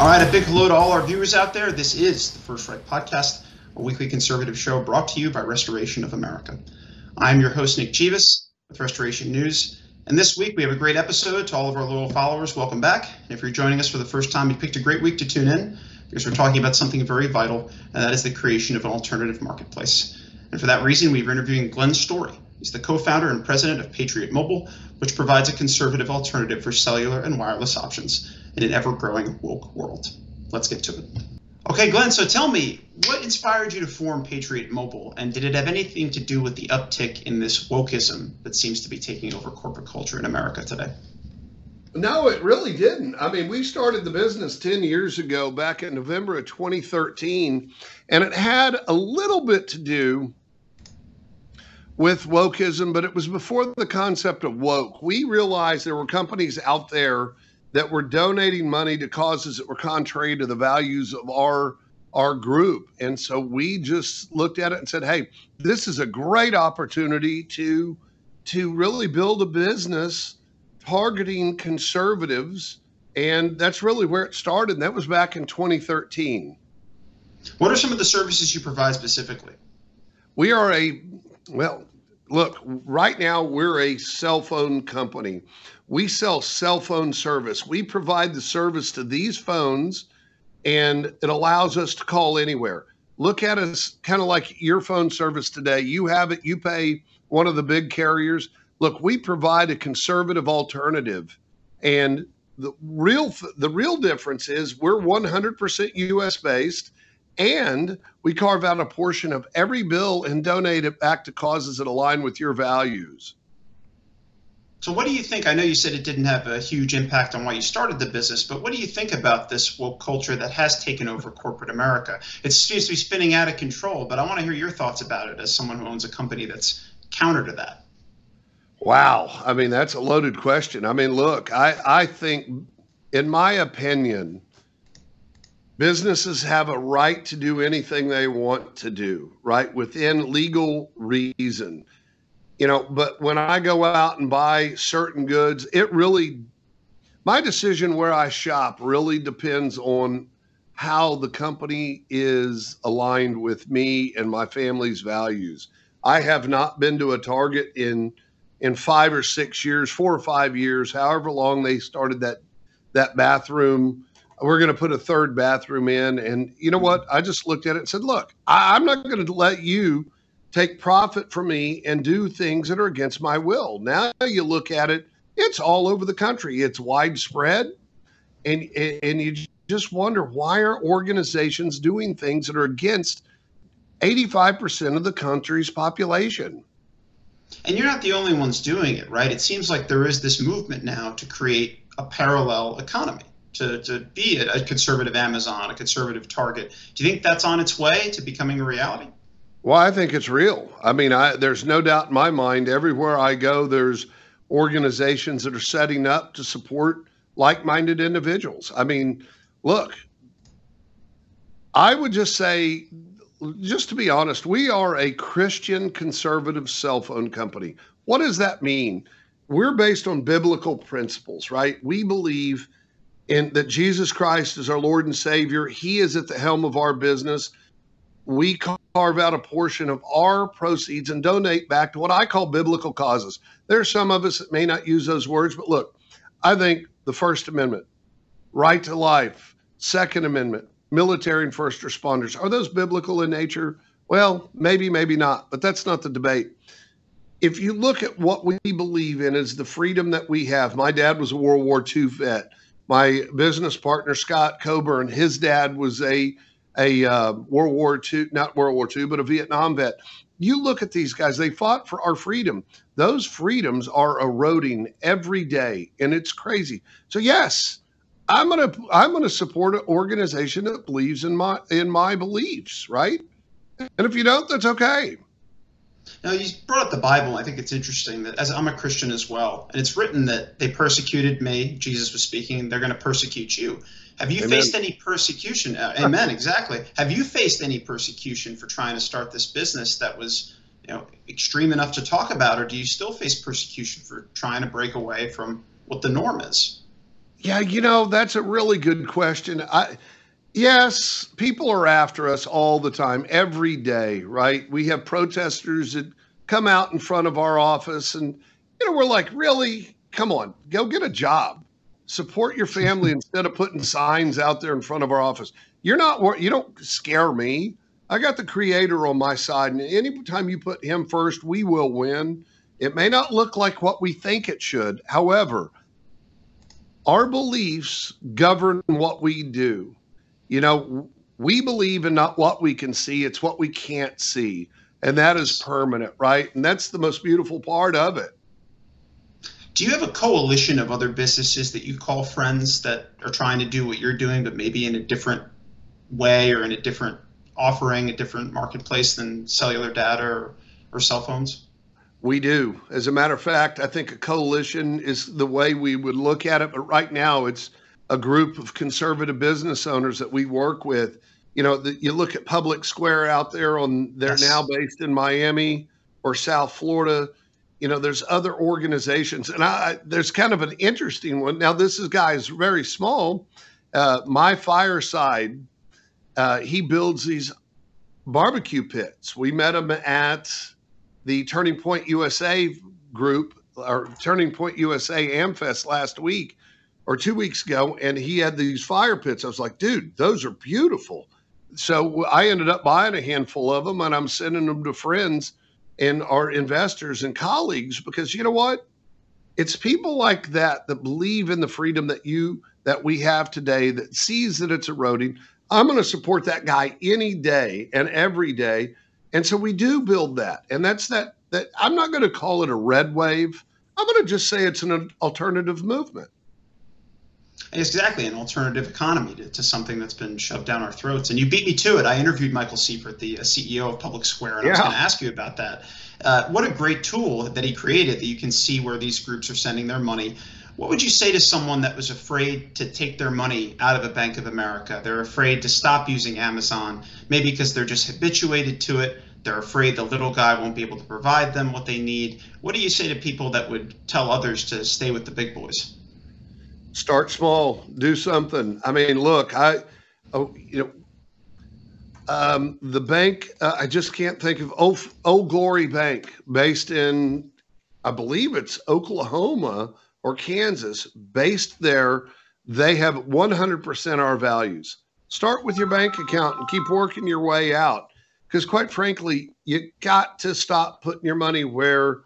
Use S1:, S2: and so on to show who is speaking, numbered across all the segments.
S1: All right, a big hello to all our viewers out there. This is the First Right Podcast, a weekly conservative show brought to you by Restoration of America. I'm your host, Nick Chivas with Restoration News. And this week we have a great episode to all of our loyal followers. Welcome back. And if you're joining us for the first time, you picked a great week to tune in because we're talking about something very vital, and that is the creation of an alternative marketplace. And for that reason, we're interviewing Glenn Story. He's the co founder and president of Patriot Mobile, which provides a conservative alternative for cellular and wireless options in an ever growing woke world. Let's get to it. Okay, Glenn, so tell me, what inspired you to form Patriot Mobile, and did it have anything to do with the uptick in this wokeism that seems to be taking over corporate culture in America today?
S2: No, it really didn't. I mean, we started the business 10 years ago, back in November of 2013, and it had a little bit to do with wokeism, but it was before the concept of woke. We realized there were companies out there that were donating money to causes that were contrary to the values of our our group. And so we just looked at it and said, "Hey, this is a great opportunity to to really build a business targeting conservatives." And that's really where it started. And that was back in 2013.
S1: What are some of the services you provide specifically?
S2: We are a well, look, right now we're a cell phone company. We sell cell phone service. We provide the service to these phones and it allows us to call anywhere. Look at us kind of like your phone service today. You have it, you pay one of the big carriers. Look, we provide a conservative alternative. And the real the real difference is we're 100% US based and we carve out a portion of every bill and donate it back to causes that align with your values.
S1: So, what do you think? I know you said it didn't have a huge impact on why you started the business, but what do you think about this woke culture that has taken over corporate America? It seems to be spinning out of control, but I want to hear your thoughts about it as someone who owns a company that's counter to that.
S2: Wow. I mean, that's a loaded question. I mean, look, I, I think, in my opinion, businesses have a right to do anything they want to do, right? Within legal reason you know, but when I go out and buy certain goods, it really, my decision where I shop really depends on how the company is aligned with me and my family's values. I have not been to a Target in in five or six years, four or five years, however long they started that that bathroom. We're going to put a third bathroom in, and you know what? I just looked at it and said, "Look, I, I'm not going to let you." take profit from me and do things that are against my will. Now you look at it, it's all over the country. It's widespread. And and you just wonder why are organizations doing things that are against 85% of the country's population?
S1: And you're not the only ones doing it, right? It seems like there is this movement now to create a parallel economy. To, to be a, conservative Amazon, a conservative Target. Do you think that's on its way to becoming a reality?
S2: Well, I think it's real. I mean, I, there's no doubt in my mind. Everywhere I go, there's organizations that are setting up to support like-minded individuals. I mean, look, I would just say, just to be honest, we are a Christian conservative cell phone company. What does that mean? We're based on biblical principles, right? We believe in that Jesus Christ is our Lord and Savior. He is at the helm of our business we carve out a portion of our proceeds and donate back to what I call biblical causes. There are some of us that may not use those words, but look, I think the First Amendment, right to life, Second Amendment, military and first responders, are those biblical in nature? Well, maybe, maybe not, but that's not the debate. If you look at what we believe in is the freedom that we have, my dad was a World War II vet. My business partner, Scott Coburn, his dad was a a uh, World War II, not World War II, but a Vietnam vet. You look at these guys, they fought for our freedom. Those freedoms are eroding every day, and it's crazy. So, yes, I'm gonna I'm gonna support an organization that believes in my in my beliefs, right? And if you don't, that's okay.
S1: Now you brought up the Bible. I think it's interesting that as I'm a Christian as well, and it's written that they persecuted me. Jesus was speaking. They're going to persecute you. Have you amen. faced any persecution? Uh, amen. Exactly. Have you faced any persecution for trying to start this business that was, you know, extreme enough to talk about, or do you still face persecution for trying to break away from what the norm is?
S2: Yeah, you know, that's a really good question. I yes, people are after us all the time, every day, right? We have protesters that come out in front of our office and you know, we're like, "Really? Come on, go get a job. Support your family instead of putting signs out there in front of our office." You're not you don't scare me. I got the creator on my side and anytime you put him first, we will win. It may not look like what we think it should. However, our beliefs govern what we do. You know, we believe in not what we can see, it's what we can't see. And that is permanent, right? And that's the most beautiful part of it.
S1: Do you have a coalition of other businesses that you call friends that are trying to do what you're doing, but maybe in a different way or in a different offering, a different marketplace than cellular data or, or cell phones?
S2: We do. As a matter of fact, I think a coalition is the way we would look at it. But right now, it's a group of conservative business owners that we work with. You know, the, you look at Public Square out there on, they're yes. now based in Miami or South Florida. You know, there's other organizations, and I, there's kind of an interesting one. Now, this is guys very small. Uh, my fireside, uh, he builds these barbecue pits. We met him at the Turning Point USA group or Turning Point USA Amfest last week or two weeks ago, and he had these fire pits. I was like, dude, those are beautiful. So I ended up buying a handful of them and I'm sending them to friends and our investors and colleagues because you know what? It's people like that that believe in the freedom that you that we have today that sees that it's eroding. I'm going to support that guy any day and every day and so we do build that. And that's that that I'm not going to call it a red wave. I'm going to just say it's an alternative movement.
S1: Exactly an alternative economy to, to, something that's been shoved down our throats. And you beat me to it. I interviewed Michael Seifert, the uh, CEO of Public Square, and yeah. I was going to ask you about that. Uh, what a great tool that he created that you can see where these groups are sending their money. What would you say to someone that was afraid to take their money out of a Bank of America? They're afraid to stop using Amazon, maybe because they're just habituated to it they're afraid the little guy won't be able to provide them what they need. What do you say to people that would tell others to stay with the big boys?
S2: Start small, do something. I mean, look, I, oh, you know, um, the bank, uh, I just can't think of Old, Old Glory Bank, based in, I believe it's Oklahoma or Kansas, based there. They have 100% our values. Start with your bank account and keep working your way out because quite frankly, you got to stop putting your money where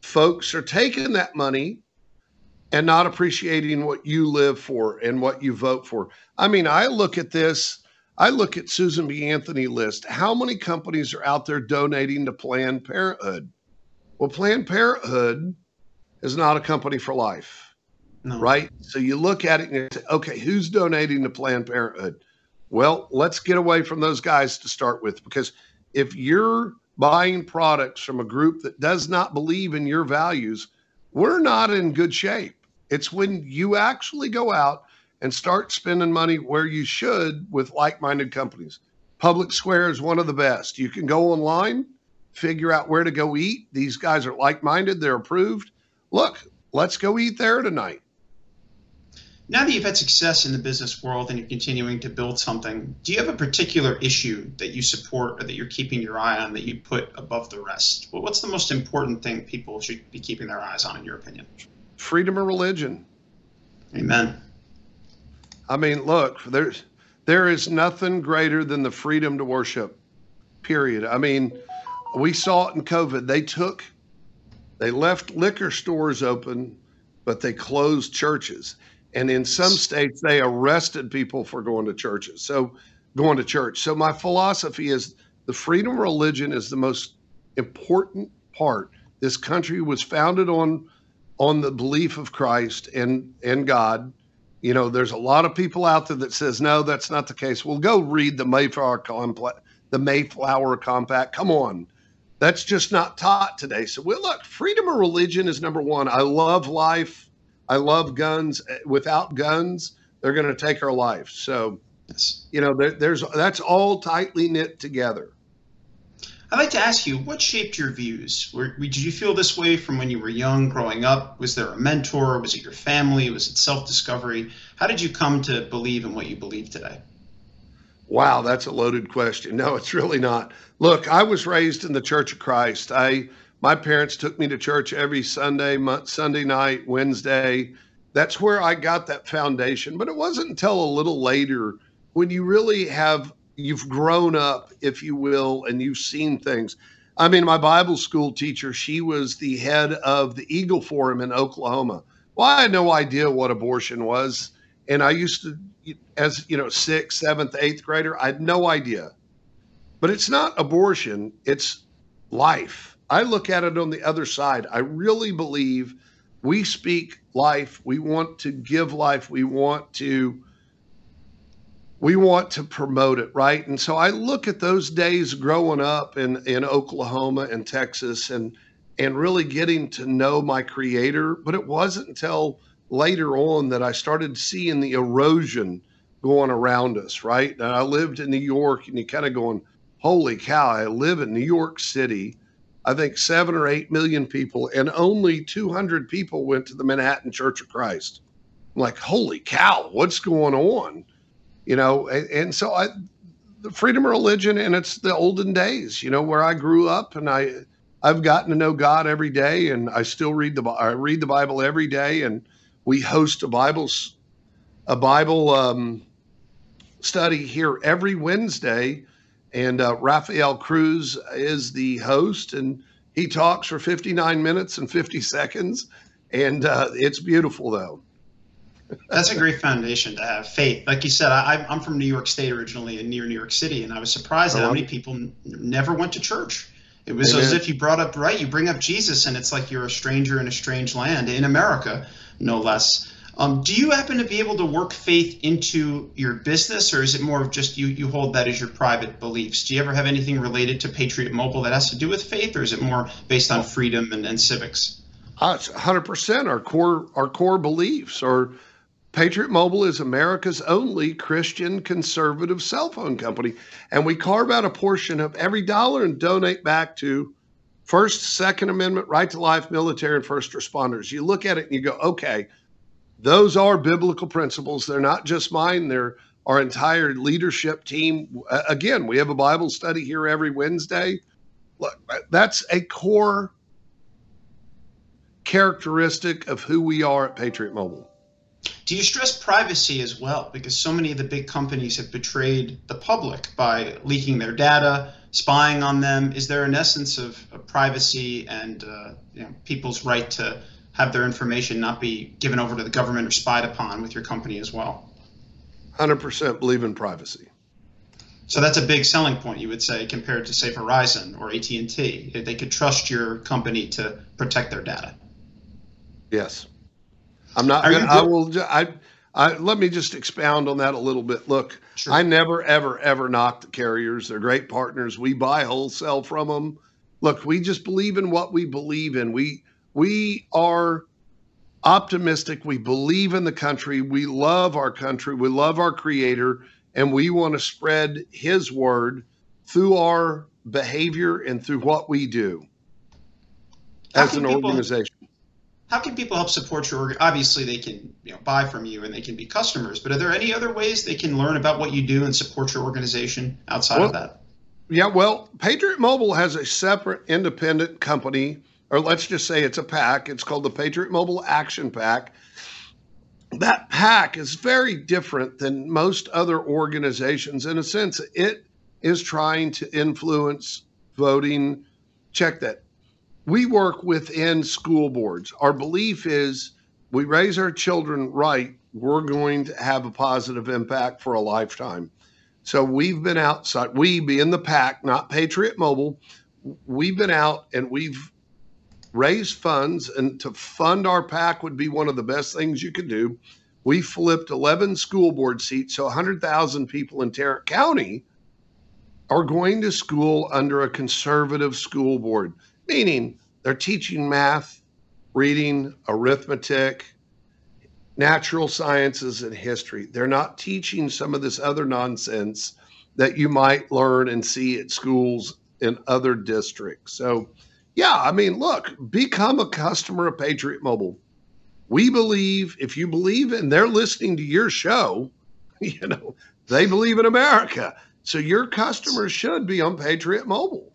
S2: folks are taking that money and not appreciating what you live for and what you vote for. I mean, I look at this, I look at Susan B. Anthony list. How many companies are out there donating to Planned Parenthood? Well, Planned Parenthood is not a company for life. No. Right? So you look at it and you say, okay, who's donating to Planned Parenthood? Well, let's get away from those guys to start with because if you're buying products from a group that does not believe in your values, we're not in good shape. It's when you actually go out and start spending money where you should with like minded companies. Public Square is one of the best. You can go online, figure out where to go eat. These guys are like minded, they're approved. Look, let's go eat there tonight
S1: now that you've had success in the business world and you're continuing to build something, do you have a particular issue that you support or that you're keeping your eye on that you put above the rest? What's the most important thing people should be keeping their eyes on, in your opinion?
S2: Freedom of religion.
S1: Amen.
S2: I mean, look, there's there is nothing greater than the freedom to worship. Period. I mean, we saw it in COVID. They took, they left liquor stores open, but they closed churches and in some states they arrested people for going to churches so going to church so my philosophy is the freedom of religion is the most important part this country was founded on on the belief of christ and and god. You know there's a lot of people out there that says no that's not the case. Well go read the mayflower compact the mayflower compact. Come on. That's just not taught today. So well look freedom of religion is number one. I love life. I love guns. Without guns, they're going to take our life. So, you know, there, there's that's all tightly knit together.
S1: I'd like to ask you, what shaped your views? Were, did you feel this way from when you were young, growing up? Was there a mentor? Was it your family? Was it self-discovery? How did you come to believe in what you believe today?
S2: Wow, that's a loaded question. No, it's really not. Look, I was raised in the Church of Christ. I my parents took me to church every Sunday, Sunday night, Wednesday. That's where I got that foundation. But it wasn't until a little later when you really have you've grown up, if you will, and you've seen things. I mean, my Bible school teacher, she was the head of the Eagle Forum in Oklahoma. Well, I had no idea what abortion was. And I used to, as you know, sixth, seventh, eighth grader, I had no idea. But it's not abortion, it's life. I look at it on the other side. I really believe we speak life. We want to give life. We want to we want to promote it, right? And so I look at those days growing up in, in Oklahoma and Texas and and really getting to know my creator. But it wasn't until later on that I started seeing the erosion going around us, right? And I lived in New York and you kind of going, holy cow, I live in New York City. I think seven or eight million people, and only 200 people went to the Manhattan Church of Christ. I'm like, holy cow, what's going on? You know, and, and so I, the freedom of religion, and it's the olden days, you know, where I grew up, and I, I've gotten to know God every day, and I still read the I read the Bible every day, and we host a Bible a Bible um, study here every Wednesday, and uh, Rafael Cruz is the host, and he talks for 59 minutes and 50 seconds, and uh, it's beautiful though.
S1: That's a great foundation to have faith. Like you said, I, am from New York State originally and near New York City, and I was surprised at how many people n- never went to church. It was Amen. as if you brought up right. You bring up Jesus, and it's like you're a stranger in a strange land in America, no less. Um, do you happen to be able to work faith into your business, or is it more of just you you hold that as your private beliefs? Do you ever have anything related to Patriot Mobile that has to do with faith, or is it more based on freedom and, and civics?
S2: Uh, 100% our core our core beliefs are Patriot Mobile is America's only Christian conservative cell phone company. And we carve out a portion of every dollar and donate back to First, Second Amendment, right to life, military, and first responders. You look at it and you go, okay, those are biblical principles. They're not just mine, they're our entire leadership team. Again, we have a Bible study here every Wednesday. Look, that's a core characteristic of who we are at Patriot Mobile.
S1: Do you stress privacy as well? Because so many of the big companies have betrayed the public by leaking their data, spying on them. Is there an essence of, of privacy and uh, you know, people's right to have their information not be given over to the government or spied upon with your company as well?
S2: 100% believe in privacy.
S1: So that's a big selling point, you would say, compared to say Verizon or AT&T. They could trust your company to protect their data.
S2: Yes. I'm not. Gonna, I will. I, I. Let me just expound on that a little bit. Look, sure. I never, ever, ever knock the carriers. They're great partners. We buy wholesale from them. Look, we just believe in what we believe in. We we are optimistic. We believe in the country. We love our country. We love our creator, and we want to spread His word through our behavior and through what we do as an people, organization
S1: how can people help support your organization? obviously they can you know buy from you and they can be customers but are there any other ways they can learn about what you do and support your organization outside
S2: well,
S1: of that?
S2: yeah well patriot mobile has a separate independent company or let's just say it's a PAC. It's called the patriot mobile action PAC. That PAC is very different than most other organizations in a sense. It is trying to influence voting. Check that we work within school boards. Our belief is we raise our children right, we're going to have a positive impact for a lifetime. So we've been outside, we being the PAC, not Patriot Mobile, we've been out and we've raised funds, and to fund our PAC would be one of the best things you could do. We flipped 11 school board seats, so 100,000 people in Tarrant County are going to school under a conservative school board meaning they're teaching math, reading, arithmetic, natural sciences, and history. They're not teaching some of this other nonsense that you might learn and see at schools in other districts. So, yeah, I mean, look, become a customer of Patriot Mobile. We believe if you believe and they're listening to your show, you know, they believe in America. So your customers should be on Patriot Mobile.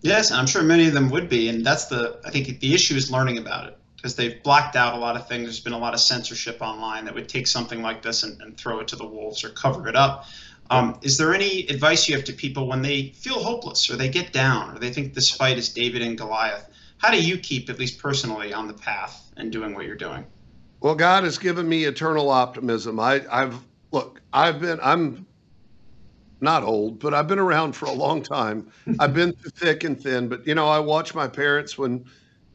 S1: Yes, I'm sure many of them would be, and that's the I think the issue is learning about it because they've blocked out a lot of things. There's been a lot of censorship online that would take something like this and, and throw it to the wolves or cover it up. Um, is there any advice you have to people when they feel hopeless or they get down or they think this fight is David and Goliath? How do you keep, at least personally, on the path and doing what you're doing?
S2: Well, God has given me eternal optimism. I, I've look, I've been, I'm not old, but I've been around for a long time. I've been through thick and thin, but you know, I watched my parents when,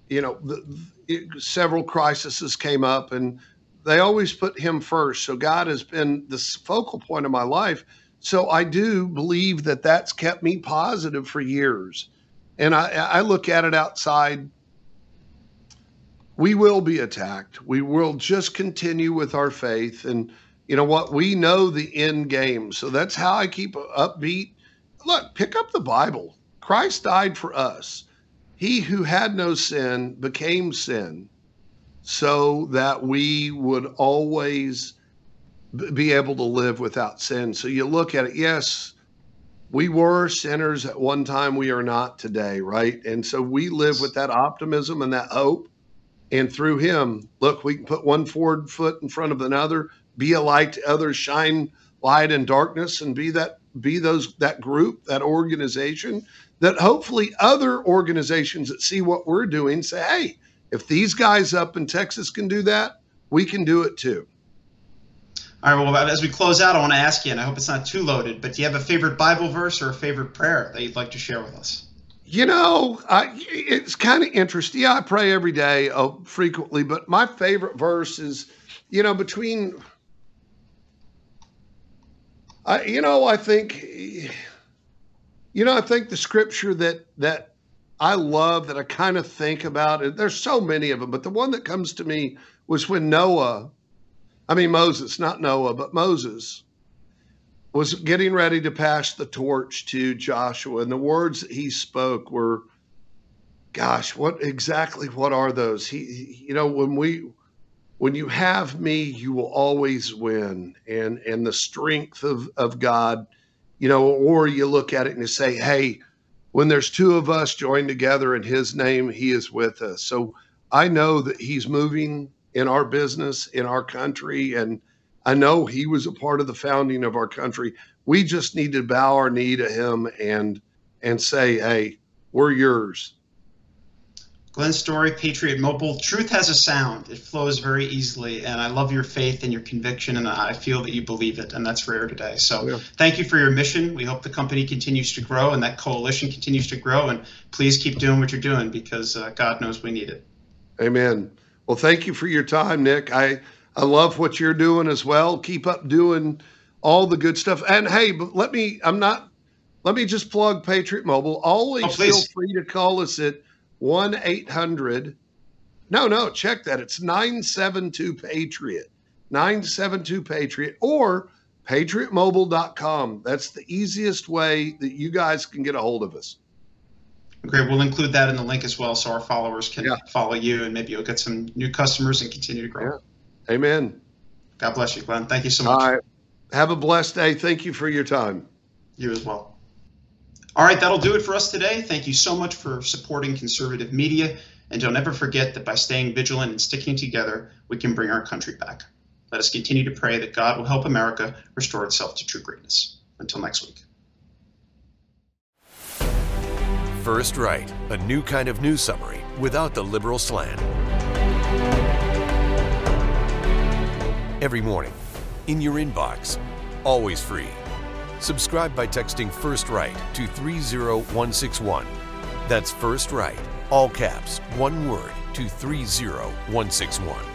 S2: you know, the, it, several crises came up and they always put him first. So God has been the focal point of my life. So I do believe that that's kept me positive for years. And I, I look at it outside. We will be attacked. We will just continue with our faith. And you know what? We know the end game. So that's how I keep upbeat. Look, pick up the Bible. Christ died for us. He who had no sin became sin so that we would always be able to live without sin. So you look at it, yes, we were sinners at one time, we are not today, right? And so we live with that optimism and that hope. And through him, look, we can put one forward foot in front of another, be a light to others, shine light in darkness, and be that be those that group, that organization that hopefully other organizations that see what we're doing say, hey, if these guys up in Texas can do that, we can do it too.
S1: All right, well, as we close out, I want to ask you, and I hope it's not too loaded, but do you have a favorite Bible verse or a favorite prayer that you'd like to share with us?
S2: You know, I, it's kind of interesting. Yeah, I pray every day uh, frequently, but my favorite verse is, you know, between, I, you know, I think you know, I think the scripture that that I love that I kind of think about, there's so many of them, but the one that comes to me was when Noah, I mean Moses, not Noah, but Moses was getting ready to pass the torch to Joshua, and the words that he spoke were, gosh, what exactly what are those? He, you know, when we when you have me, you will always win, and and the strength of of God you know, or you look at it and you say, hey, when there's two of us joined together in his name, he is with us. So I know that he's moving in our business, in our country, and I know he was a part of the founding of our country. We just need to bow our knee to him and and say, hey, we're yours.
S1: Glenn Story, Patriot Mobile. Truth has a sound. It flows very easily, and I love your faith and your conviction, and I feel that you believe it, and that's rare today. So, yeah. thank you for your mission. We hope the company continues to grow and that coalition continues to grow, and please keep doing what you're doing because uh, God knows we need it.
S2: Amen. Well, thank you for your time, Nick. I I love what you're doing as well. Keep up doing all the good stuff. And hey, let me. I'm not. Let me just plug Patriot Mobile. Always oh, feel free to call us at 1 800. No, no, check that. It's 972 Patriot. 972 Patriot or patriotmobile.com. That's the easiest way that you guys can get a hold of us.
S1: Great. We'll include that in the link as well so our followers can yeah. follow you and maybe you'll get some new customers and continue to grow.
S2: Yeah. Amen.
S1: God bless you, Glenn. Thank you so much.
S2: All right. Have a blessed day. Thank you for your time.
S1: You as well. All right, that'll do it for us today. Thank you so much for supporting conservative media. And don't ever forget that by staying vigilant and sticking together, we can bring our country back. Let us continue to pray that God will help America restore itself to true greatness. Until next week.
S3: First Right, a new kind of news summary without the liberal slant. Every morning, in your inbox, always free Subscribe by texting First Right to 30161. That's First Right, all caps, one word, to 30161.